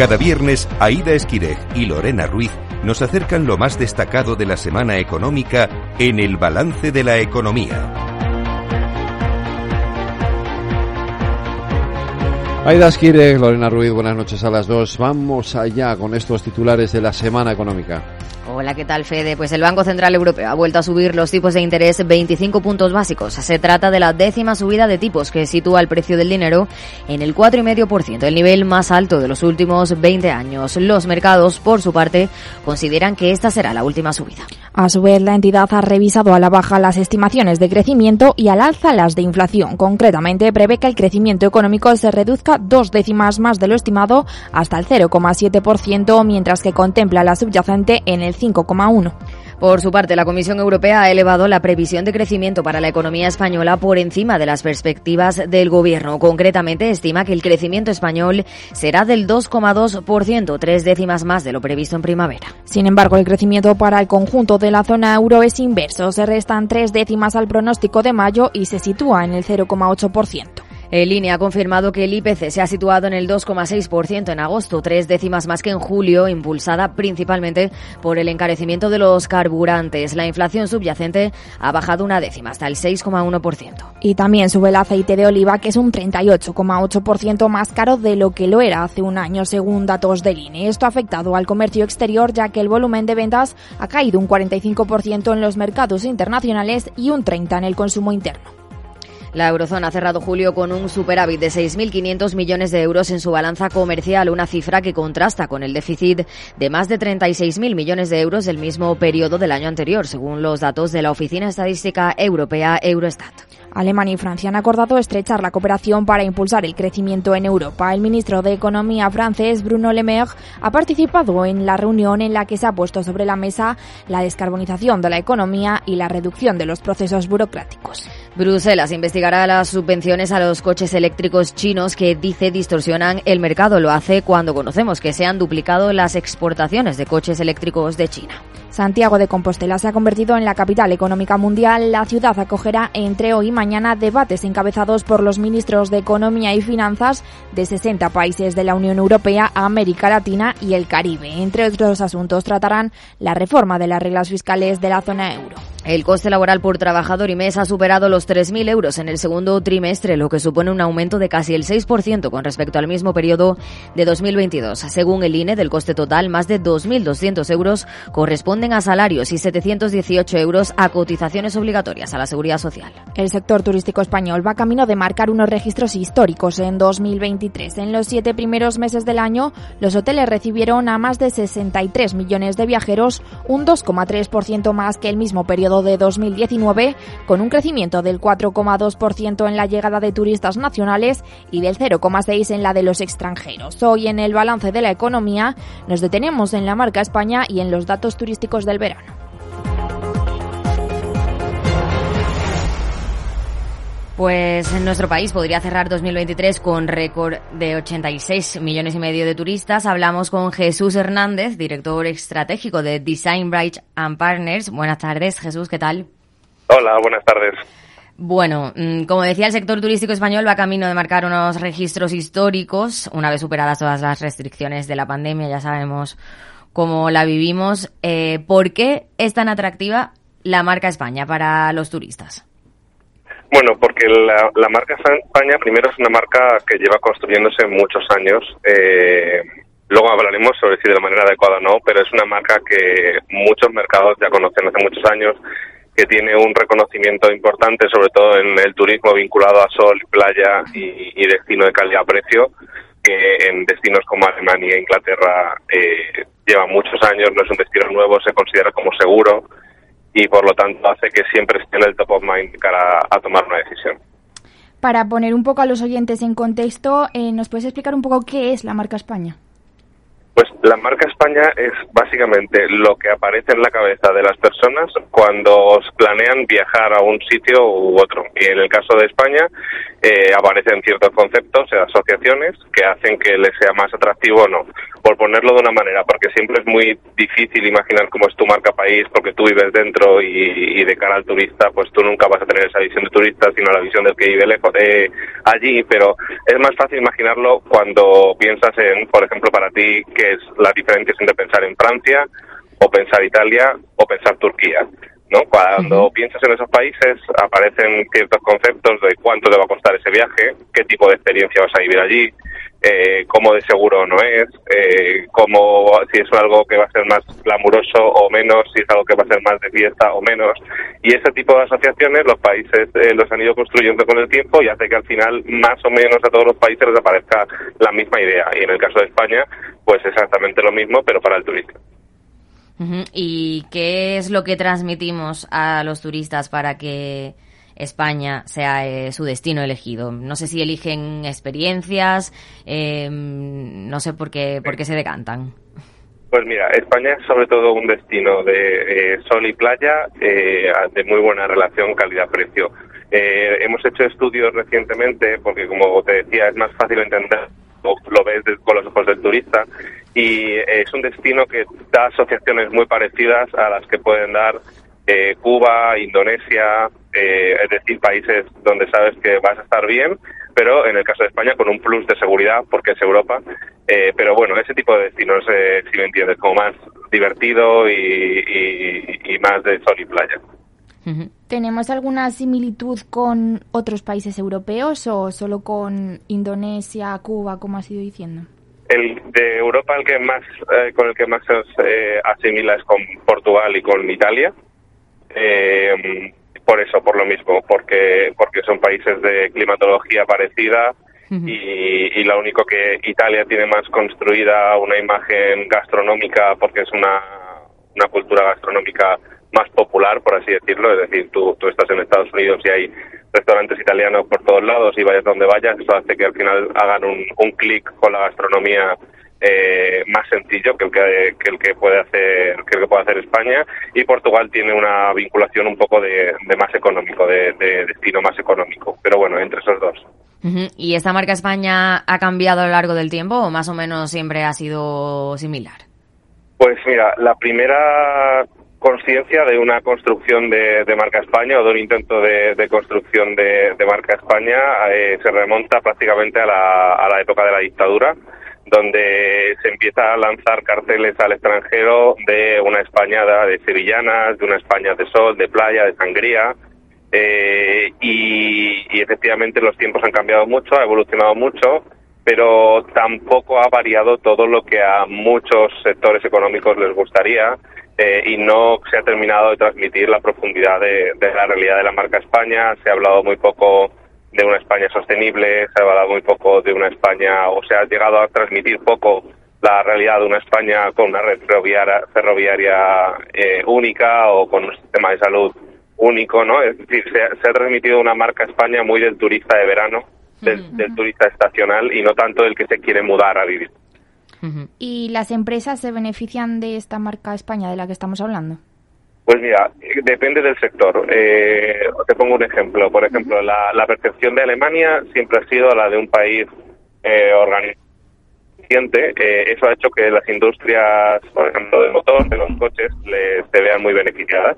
Cada viernes, Aida Esquireg y Lorena Ruiz nos acercan lo más destacado de la semana económica en el balance de la economía. Aida Esquireg, Lorena Ruiz, buenas noches a las dos. Vamos allá con estos titulares de la semana económica. Hola, ¿qué tal, Fede? Pues el Banco Central Europeo ha vuelto a subir los tipos de interés 25 puntos básicos. Se trata de la décima subida de tipos que sitúa el precio del dinero en el 4,5%, el nivel más alto de los últimos 20 años. Los mercados, por su parte, consideran que esta será la última subida. A su vez, la entidad ha revisado a la baja las estimaciones de crecimiento y al alza las de inflación. Concretamente, prevé que el crecimiento económico se reduzca dos décimas más de lo estimado hasta el 0,7%, mientras que contempla la subyacente en el 5,1%. Por su parte, la Comisión Europea ha elevado la previsión de crecimiento para la economía española por encima de las perspectivas del Gobierno. Concretamente, estima que el crecimiento español será del 2,2%, tres décimas más de lo previsto en primavera. Sin embargo, el crecimiento para el conjunto de la zona euro es inverso. Se restan tres décimas al pronóstico de mayo y se sitúa en el 0,8%. El INE ha confirmado que el IPC se ha situado en el 2,6% en agosto, tres décimas más que en julio, impulsada principalmente por el encarecimiento de los carburantes. La inflación subyacente ha bajado una décima hasta el 6,1%. Y también sube el aceite de oliva, que es un 38,8% más caro de lo que lo era hace un año, según datos del INE. Esto ha afectado al comercio exterior, ya que el volumen de ventas ha caído un 45% en los mercados internacionales y un 30% en el consumo interno. La eurozona ha cerrado julio con un superávit de 6.500 millones de euros en su balanza comercial, una cifra que contrasta con el déficit de más de 36.000 millones de euros del mismo periodo del año anterior, según los datos de la Oficina Estadística Europea Eurostat. Alemania y Francia han acordado estrechar la cooperación para impulsar el crecimiento en Europa. El ministro de Economía francés, Bruno Le Maire, ha participado en la reunión en la que se ha puesto sobre la mesa la descarbonización de la economía y la reducción de los procesos burocráticos. Bruselas investigará las subvenciones a los coches eléctricos chinos que dice distorsionan el mercado. Lo hace cuando conocemos que se han duplicado las exportaciones de coches eléctricos de China. Santiago de Compostela se ha convertido en la capital económica mundial. La ciudad acogerá entre hoy y mañana debates encabezados por los ministros de Economía y Finanzas de 60 países de la Unión Europea, América Latina y el Caribe. Entre otros asuntos tratarán la reforma de las reglas fiscales de la zona euro. El coste laboral por trabajador y mes ha superado los 3.000 euros en el segundo trimestre, lo que supone un aumento de casi el 6% con respecto al mismo periodo de 2022. Según el INE, del coste total, más de 2.200 euros corresponden a salarios y 718 euros a cotizaciones obligatorias a la seguridad social. El sector turístico español va camino de marcar unos registros históricos en 2023. En los siete primeros meses del año, los hoteles recibieron a más de 63 millones de viajeros, un 2,3% más que el mismo periodo de 2019, con un crecimiento del 4,2% en la llegada de turistas nacionales y del 0,6% en la de los extranjeros. Hoy en el balance de la economía nos detenemos en la marca España y en los datos turísticos del verano. Pues en nuestro país podría cerrar 2023 con récord de 86 millones y medio de turistas. Hablamos con Jesús Hernández, director estratégico de Design Bright and Partners. Buenas tardes, Jesús, ¿qué tal? Hola, buenas tardes. Bueno, mm, como decía, el sector turístico español va camino de marcar unos registros históricos, una vez superadas todas las restricciones de la pandemia, ya sabemos cómo la vivimos. Eh, ¿Por qué es tan atractiva la marca España para los turistas? Bueno, porque la, marca España primero es una marca que lleva construyéndose muchos años. Eh, luego hablaremos sobre si de la manera adecuada o no, pero es una marca que muchos mercados ya conocen hace muchos años, que tiene un reconocimiento importante, sobre todo en el turismo vinculado a sol, playa y, destino de calidad-precio, que en destinos como Alemania Inglaterra eh, lleva muchos años, no es un destino nuevo, se considera como seguro y por lo tanto hace que siempre esté en el top of mind cara a tomar una decisión. Para poner un poco a los oyentes en contexto, eh, ¿nos puedes explicar un poco qué es la marca España? Pues la marca España es básicamente lo que aparece en la cabeza de las personas cuando planean viajar a un sitio u otro. Y en el caso de España eh, aparecen ciertos conceptos y asociaciones que hacen que le sea más atractivo o no. Por ponerlo de una manera, porque siempre es muy difícil imaginar cómo es tu marca país, porque tú vives dentro y, de cara al turista, pues tú nunca vas a tener esa visión de turista, sino la visión del que vive lejos de allí. Pero es más fácil imaginarlo cuando piensas en, por ejemplo, para ti, que es la diferencia entre pensar en Francia o pensar Italia o pensar Turquía. ¿no? Cuando piensas en esos países aparecen ciertos conceptos de cuánto te va a costar ese viaje, qué tipo de experiencia vas a vivir allí, eh, cómo de seguro no es, eh, cómo, si es algo que va a ser más glamuroso o menos, si es algo que va a ser más de fiesta o menos. Y ese tipo de asociaciones los países eh, los han ido construyendo con el tiempo y hace que al final más o menos a todos los países les aparezca la misma idea. Y en el caso de España, pues exactamente lo mismo, pero para el turista. ¿Y qué es lo que transmitimos a los turistas para que España sea eh, su destino elegido? No sé si eligen experiencias, em, no sé por qué, por qué se decantan. Pues mira, España es sobre todo un destino de eh, sol y playa eh, de muy buena relación calidad-precio. hemos hecho estudios recientemente porque, como te decía, es más fácil entender lo ves con los ojos del turista y es un destino que da asociaciones muy parecidas a las que pueden dar eh, Cuba, Indonesia, eh, es decir, países donde sabes que vas a estar bien, pero en el caso de España con un plus de seguridad porque es Europa. Eh, pero bueno, ese tipo de destinos, si me entiendes, como más divertido y, más de sol y playa. ¿Tenemos alguna similitud con otros países europeos o solo con Indonesia, Cuba, como has ido diciendo? El de Europa el que más eh, con el que más se eh, asimila es con Portugal y con Italia. Eh, por eso, por lo mismo, porque porque son países de climatología parecida y, y, lo único que Italia tiene más construida una imagen gastronómica porque es una, una cultura gastronómica más popular, por así decirlo. Es decir, tú, tú estás en Estados Unidos y hay restaurantes italianos por todos lados y vayas donde vayas, eso hace que al final hagan un, un clic con la gastronomía eh, más sencillo que el que, que, el que puede hacer que el que puede hacer España. Y Portugal tiene una vinculación un poco de, más económico de, destino más económico. Pero bueno entre esos dos. Y esta marca España ha cambiado a lo largo del tiempo o más o menos siempre ha sido similar pues mira la primera conciencia de una construcción de, marca España o de un intento de, construcción de, marca España eh, se remonta prácticamente a la, a la época de la dictadura, donde se empieza a lanzar carteles al extranjero de una España de, sevillanas, de una España de sol, de playa, de sangría. Eh, y, y efectivamente los tiempos han cambiado mucho, ha evolucionado mucho pero tampoco ha variado todo lo que a muchos sectores económicos les gustaría eh, y no se ha terminado de transmitir la profundidad de, la realidad de la marca España. Se ha hablado muy poco de una España sostenible, se ha hablado muy poco de una España, o se ha llegado a transmitir poco la realidad de una España con una red ferroviaria, ferroviaria eh, única o con un sistema de salud único, ¿no? Es decir, se ha, transmitido una marca España muy del turista de verano, del, del turista estacional y no tanto del que se quiere mudar a vivir. ¿Y las empresas se benefician de esta marca España de la que estamos hablando? Pues mira, depende del sector. Eh, te pongo un ejemplo. Por ejemplo, la, percepción de Alemania siempre ha sido la de un país eh, organizado. Eh, eso ha hecho que las industrias, por ejemplo, del motor, de los coches, les, se vean muy beneficiadas.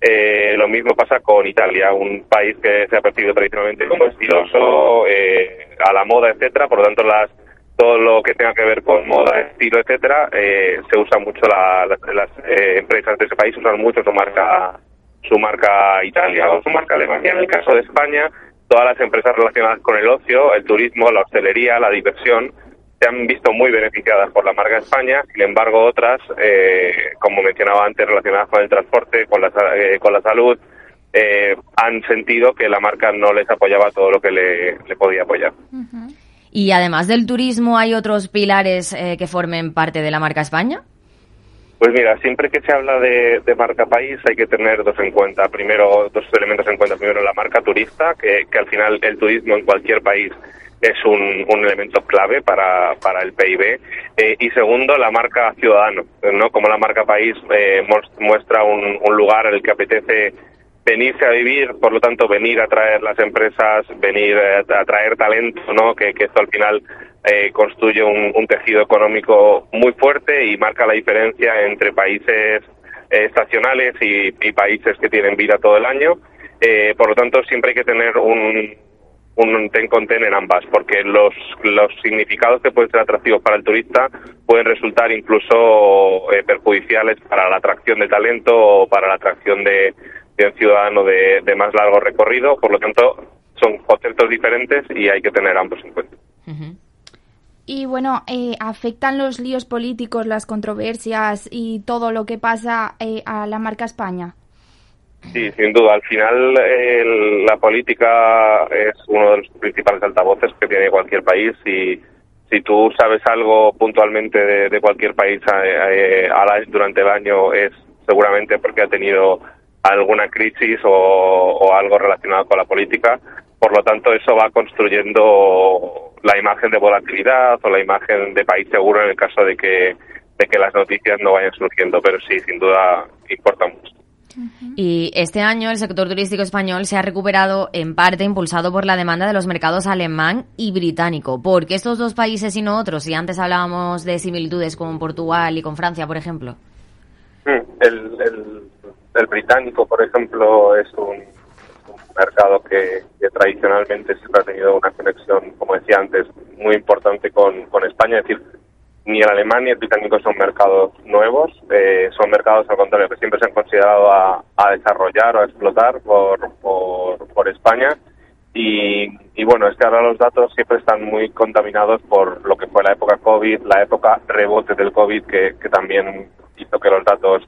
Eh, lo mismo pasa con Italia, un país que se ha percibido tradicionalmente como estiloso, eh, a la moda, etcétera. Por lo tanto, las todo lo que tenga que ver con moda, estilo, etcétera, eh, se usa mucho las eh, empresas de ese país usan mucho su marca su marca Italia o su marca Alemania. En el caso de España, todas las empresas relacionadas con el ocio, el turismo, la hostelería, la diversión, se han visto muy beneficiadas por la marca España. Sin embargo, otras, eh, como mencionaba antes, relacionadas con el transporte, con la, con la salud, han sentido que la marca no les apoyaba todo lo que le, podía apoyar. Y además del turismo, ¿hay otros pilares eh, que formen parte de la marca España? Pues mira, siempre que se habla de, marca país hay que tener dos en cuenta. Primero, dos elementos en cuenta. Primero, la marca turista, que, al final el turismo en cualquier país es un, elemento clave para, para el PIB. Eh, y segundo, la marca ciudadano, ¿no? Como la marca país eh, muestra un, un lugar en el que apetece venirse a vivir, por lo tanto, venir a traer las empresas, venir a traer talento, ¿no? Que, que esto al final eh, construye un, un, tejido económico muy fuerte y marca la diferencia entre países eh, estacionales y, y, países que tienen vida todo el año. Eh, por lo tanto, siempre hay que tener un, un ten con ten en ambas, porque los, los significados que pueden ser atractivos para el turista pueden resultar incluso eh, perjudiciales para la atracción de talento o para la atracción de, de un ciudadano de, de, más largo recorrido. Por lo tanto, son conceptos diferentes y hay que tener ambos en cuenta. Uh -huh. Y bueno, eh, ¿afectan los líos políticos, las controversias y todo lo que pasa eh, a la marca España? Sí, sin duda. Al final, eh, la política es uno de los principales altavoces que tiene cualquier país y si tú sabes algo puntualmente de, de cualquier país eh, eh, durante el año es seguramente porque ha tenido alguna crisis o, o, algo relacionado con la política. Por lo tanto, eso va construyendo la imagen de volatilidad o la imagen de país seguro en el caso de que, de que las noticias no vayan surgiendo. Pero sí, sin duda, importa mucho. Y este año el sector turístico español se ha recuperado en parte impulsado por la demanda de los mercados alemán y británico. ¿Por qué estos dos países y no otros? Si antes hablábamos de similitudes con Portugal y con Francia, por ejemplo. El, el, el británico, por ejemplo, es un, mercado que, tradicionalmente siempre ha tenido una conexión, como decía antes, muy importante con, con España. Es decir, ni el alemán ni el británico son mercados nuevos, eh, son mercados al contrario que siempre se han considerado a, a desarrollar o a explotar por, por, por España. Y, y, bueno, es que ahora los datos siempre están muy contaminados por lo que fue la época COVID, la época rebote del COVID, que, que también hizo que los datos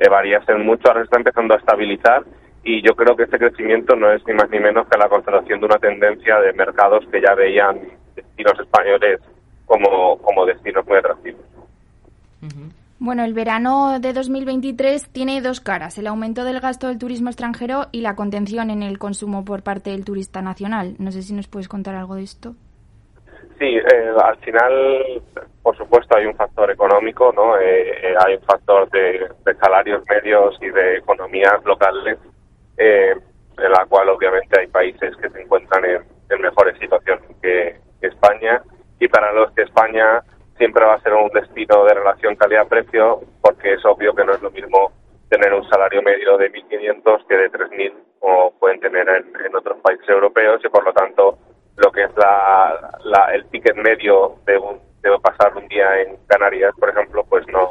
eh, variasen mucho. Ahora se está empezando a estabilizar y yo creo que este crecimiento no es ni más ni menos que la constatación de una tendencia de mercados que ya veían destinos españoles como, como destinos muy atractivos. Bueno, el verano de 2023 tiene dos caras, el aumento del gasto del turismo extranjero y la contención en el consumo por parte del turista nacional. No sé si nos puedes contar algo de esto. Sí, eh, al final, por supuesto, hay un factor económico, ¿no? Eh, hay un factor de, salarios medios y de economías locales, eh, en la cual obviamente hay países que se encuentran en, en mejores situaciones que, España y para los que España siempre va a ser un destino de relación calidad-precio, porque es obvio que no es lo mismo tener un salario medio de 1.500 que de 3.000, como pueden tener en, en, otros países europeos, y por lo tanto lo que es la, la, el ticket medio de, un, de pasar un día en Canarias, por ejemplo, pues no,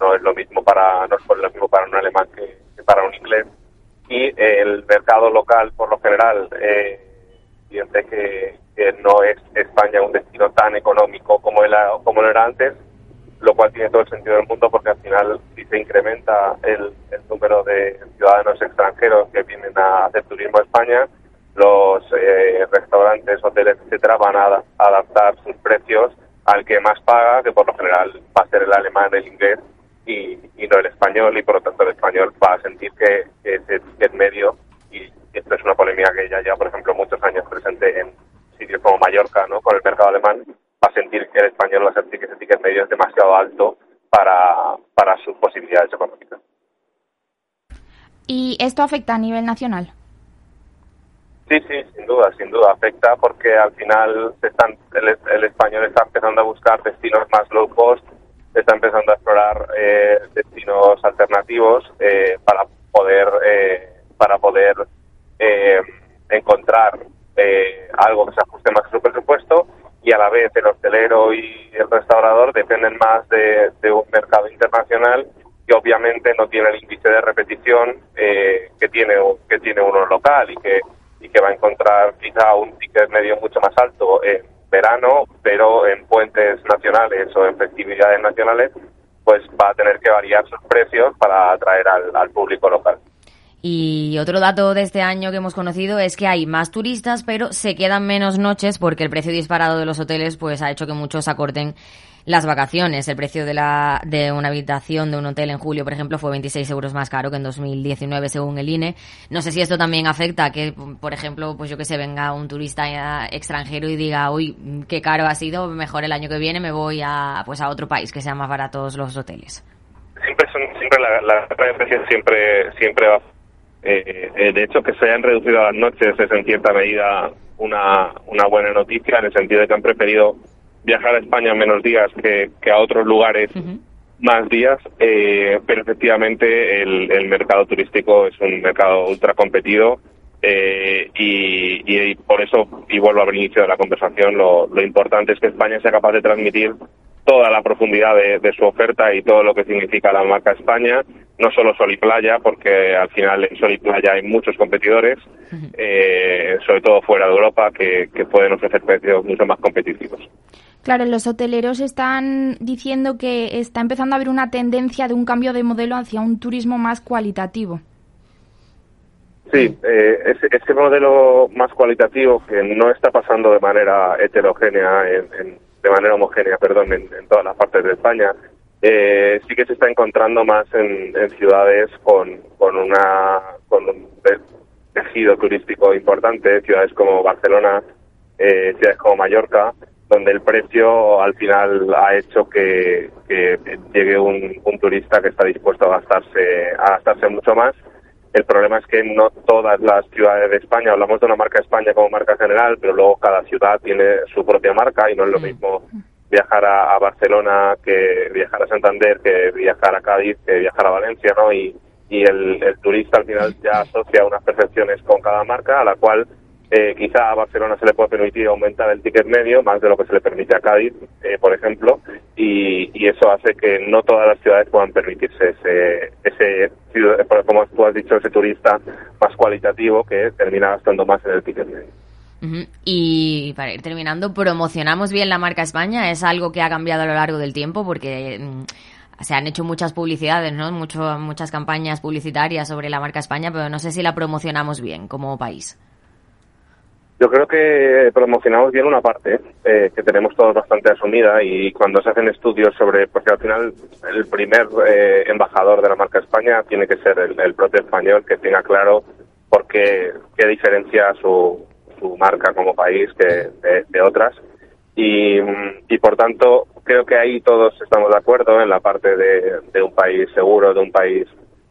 no es lo mismo para no es lo mismo para un alemán que, para un inglés. Y el mercado local, por lo general, eh, siente que, no es España un destino tan económico como, era, como era antes, lo cual tiene todo el sentido del mundo porque al final si se incrementa el número de ciudadanos extranjeros que vienen a hacer turismo a España, los eh, restaurantes, hoteles, etcétera, van a adaptar sus precios al que más paga, que por lo general va a ser el alemán, el inglés y, no el español, y por lo tanto el español va a sentir que, que ese ticket medio, y esto es una polémica que ya lleva, por ejemplo, muchos años presente en sitios como Mallorca, ¿no? Con el mercado alemán, va a sentir que el español va a sentir que ese ticket medio es demasiado alto para, para sus posibilidades económicas. ¿Y esto afecta a nivel nacional? Sí, sí, sin duda, sin duda afecta porque al final el, español está empezando a buscar destinos más low cost, está empezando a explorar eh, destinos alternativos eh, para poder eh, para poder eh, encontrar eh, algo que se ajuste más a su presupuesto y a la vez el hostelero y el restaurador dependen más de, de un mercado internacional que obviamente no tiene el índice de repetición eh, que tiene que tiene uno local y que que va a encontrar quizá un ticket medio mucho más alto en verano, pero en puentes nacionales o en festividades nacionales, pues va a tener que variar sus precios para atraer al, al público local. Y otro dato de este año que hemos conocido es que hay más turistas, pero se quedan menos noches porque el precio disparado de los hoteles pues ha hecho que muchos acorten las vacaciones. El precio de, la, de una habitación de un hotel en julio, por ejemplo, fue 26 euros más caro que en 2019 según el INE. No sé si esto también afecta a que, por ejemplo, pues yo que sé, venga un turista extranjero y diga, uy, qué caro ha sido, mejor el año que viene me voy a, pues a otro país que sean más baratos los hoteles. Siempre son, siempre la, la, precios siempre, siempre va eh, eh, de hecho, que se hayan reducido las noches es en cierta medida una, una buena noticia, en el sentido de que han preferido viajar a España menos días que, que a otros lugares más días, eh, pero efectivamente el, el, mercado turístico es un mercado ultra competido eh, y, y, por eso, y vuelvo al inicio de la conversación, lo, lo importante es que España sea capaz de transmitir toda la profundidad de, su oferta y todo lo que significa la marca España, no solo Sol y Playa, porque al final en Sol y Playa hay muchos competidores, eh, sobre todo fuera de Europa, que, pueden ofrecer precios mucho más competitivos. Claro, los hoteleros están diciendo que está empezando a haber una tendencia de un cambio de modelo hacia un turismo más cualitativo. Sí, eh, ese, modelo más cualitativo que no está pasando de manera heterogénea en de manera homogénea, perdón, en, todas las partes de España. Eh, sí que se está encontrando más en, ciudades con, con, una, con un tejido turístico importante, ciudades como Barcelona, eh, ciudades como Mallorca, donde el precio al final ha hecho que, que llegue un, un, turista que está dispuesto a gastarse, a gastarse mucho más el problema es que no todas las ciudades de España, hablamos de una marca España como marca general, pero luego cada ciudad tiene su propia marca y no es lo mismo viajar a, Barcelona que viajar a Santander, que viajar a Cádiz, que viajar a Valencia, ¿no? Y, y el, el turista al final ya asocia unas percepciones con cada marca, a la cual eh, quizá a Barcelona se le puede permitir aumentar el ticket medio más de lo que se le permite a Cádiz, eh, por ejemplo, y, eso hace que no todas las ciudades puedan permitirse ese, ese, como tú has dicho, ese turista más cualitativo que termina gastando más en el ticket medio. Y para ir terminando, ¿promocionamos bien la marca España? ¿Es algo que ha cambiado a lo largo del tiempo? Porque mm, se han hecho muchas publicidades, ¿no? Mucho, muchas campañas publicitarias sobre la marca España, pero no sé si la promocionamos bien como país. Yo creo que promocionamos bien una parte eh, que tenemos todos bastante asumida y cuando se hacen estudios sobre, porque al final el primer eh, embajador de la marca España tiene que ser el, propio español que tenga claro por qué, qué diferencia su, su marca como país que de, otras y, y por tanto creo que ahí todos estamos de acuerdo en la parte de, de un país seguro, de un país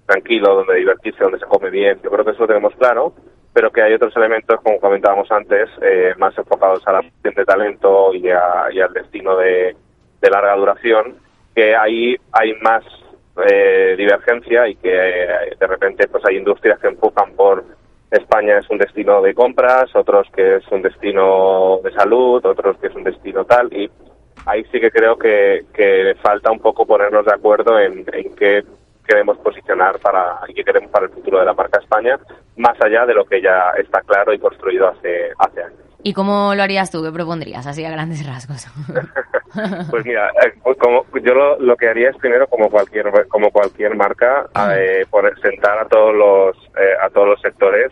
tranquilo, donde divertirse, donde se come bien. Yo creo que eso lo tenemos claro pero que hay otros elementos, como comentábamos antes, eh, más enfocados a la gestión de talento y, al destino de, larga duración, que ahí hay más eh, divergencia y que eh, de repente pues hay industrias que empujan por España es un destino de compras, otros que es un destino de salud, otros que es un destino tal, y ahí sí que creo que, que falta un poco ponernos de acuerdo en qué queremos posicionar para y qué queremos para el futuro de la marca España, más allá de lo que ya está claro y construido hace, hace años. ¿Y cómo lo harías tú? ¿Qué propondrías así a grandes rasgos? pues mira, eh, pues como yo lo, que haría es primero como cualquier como cualquier marca eh, sentar a todos los eh, a todos los sectores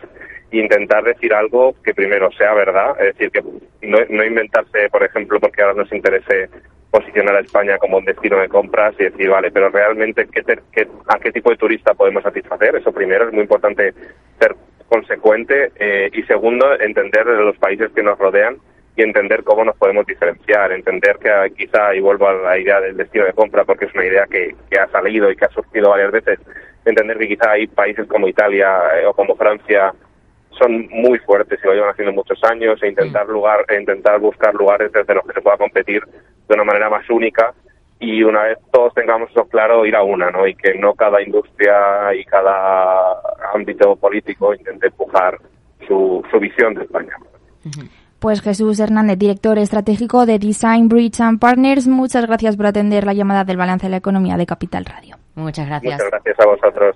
e intentar decir algo que primero sea verdad, es decir que no, no inventarse, por ejemplo, porque ahora nos interese posicionar a España como un destino de compras y decir, vale, pero realmente ¿qué, a qué tipo de turista podemos satisfacer. Eso primero es muy importante ser consecuente eh, y segundo, entender los países que nos rodean y entender cómo nos podemos diferenciar, entender que quizá, y vuelvo a la idea del destino de compra porque es una idea que, que ha salido y que ha surgido varias veces, entender que quizá hay países como Italia eh, o como Francia son muy fuertes y lo llevan haciendo muchos años e intentar lugar e intentar buscar lugares desde los que se pueda competir de una manera más única y una vez todos tengamos eso claro ir a una no y que no cada industria y cada ámbito político intente empujar su, su visión de España pues Jesús Hernández, director estratégico de Design Bridge and Partners, muchas gracias por atender la llamada del balance de la economía de Capital Radio. Muchas gracias. Muchas gracias a vosotros.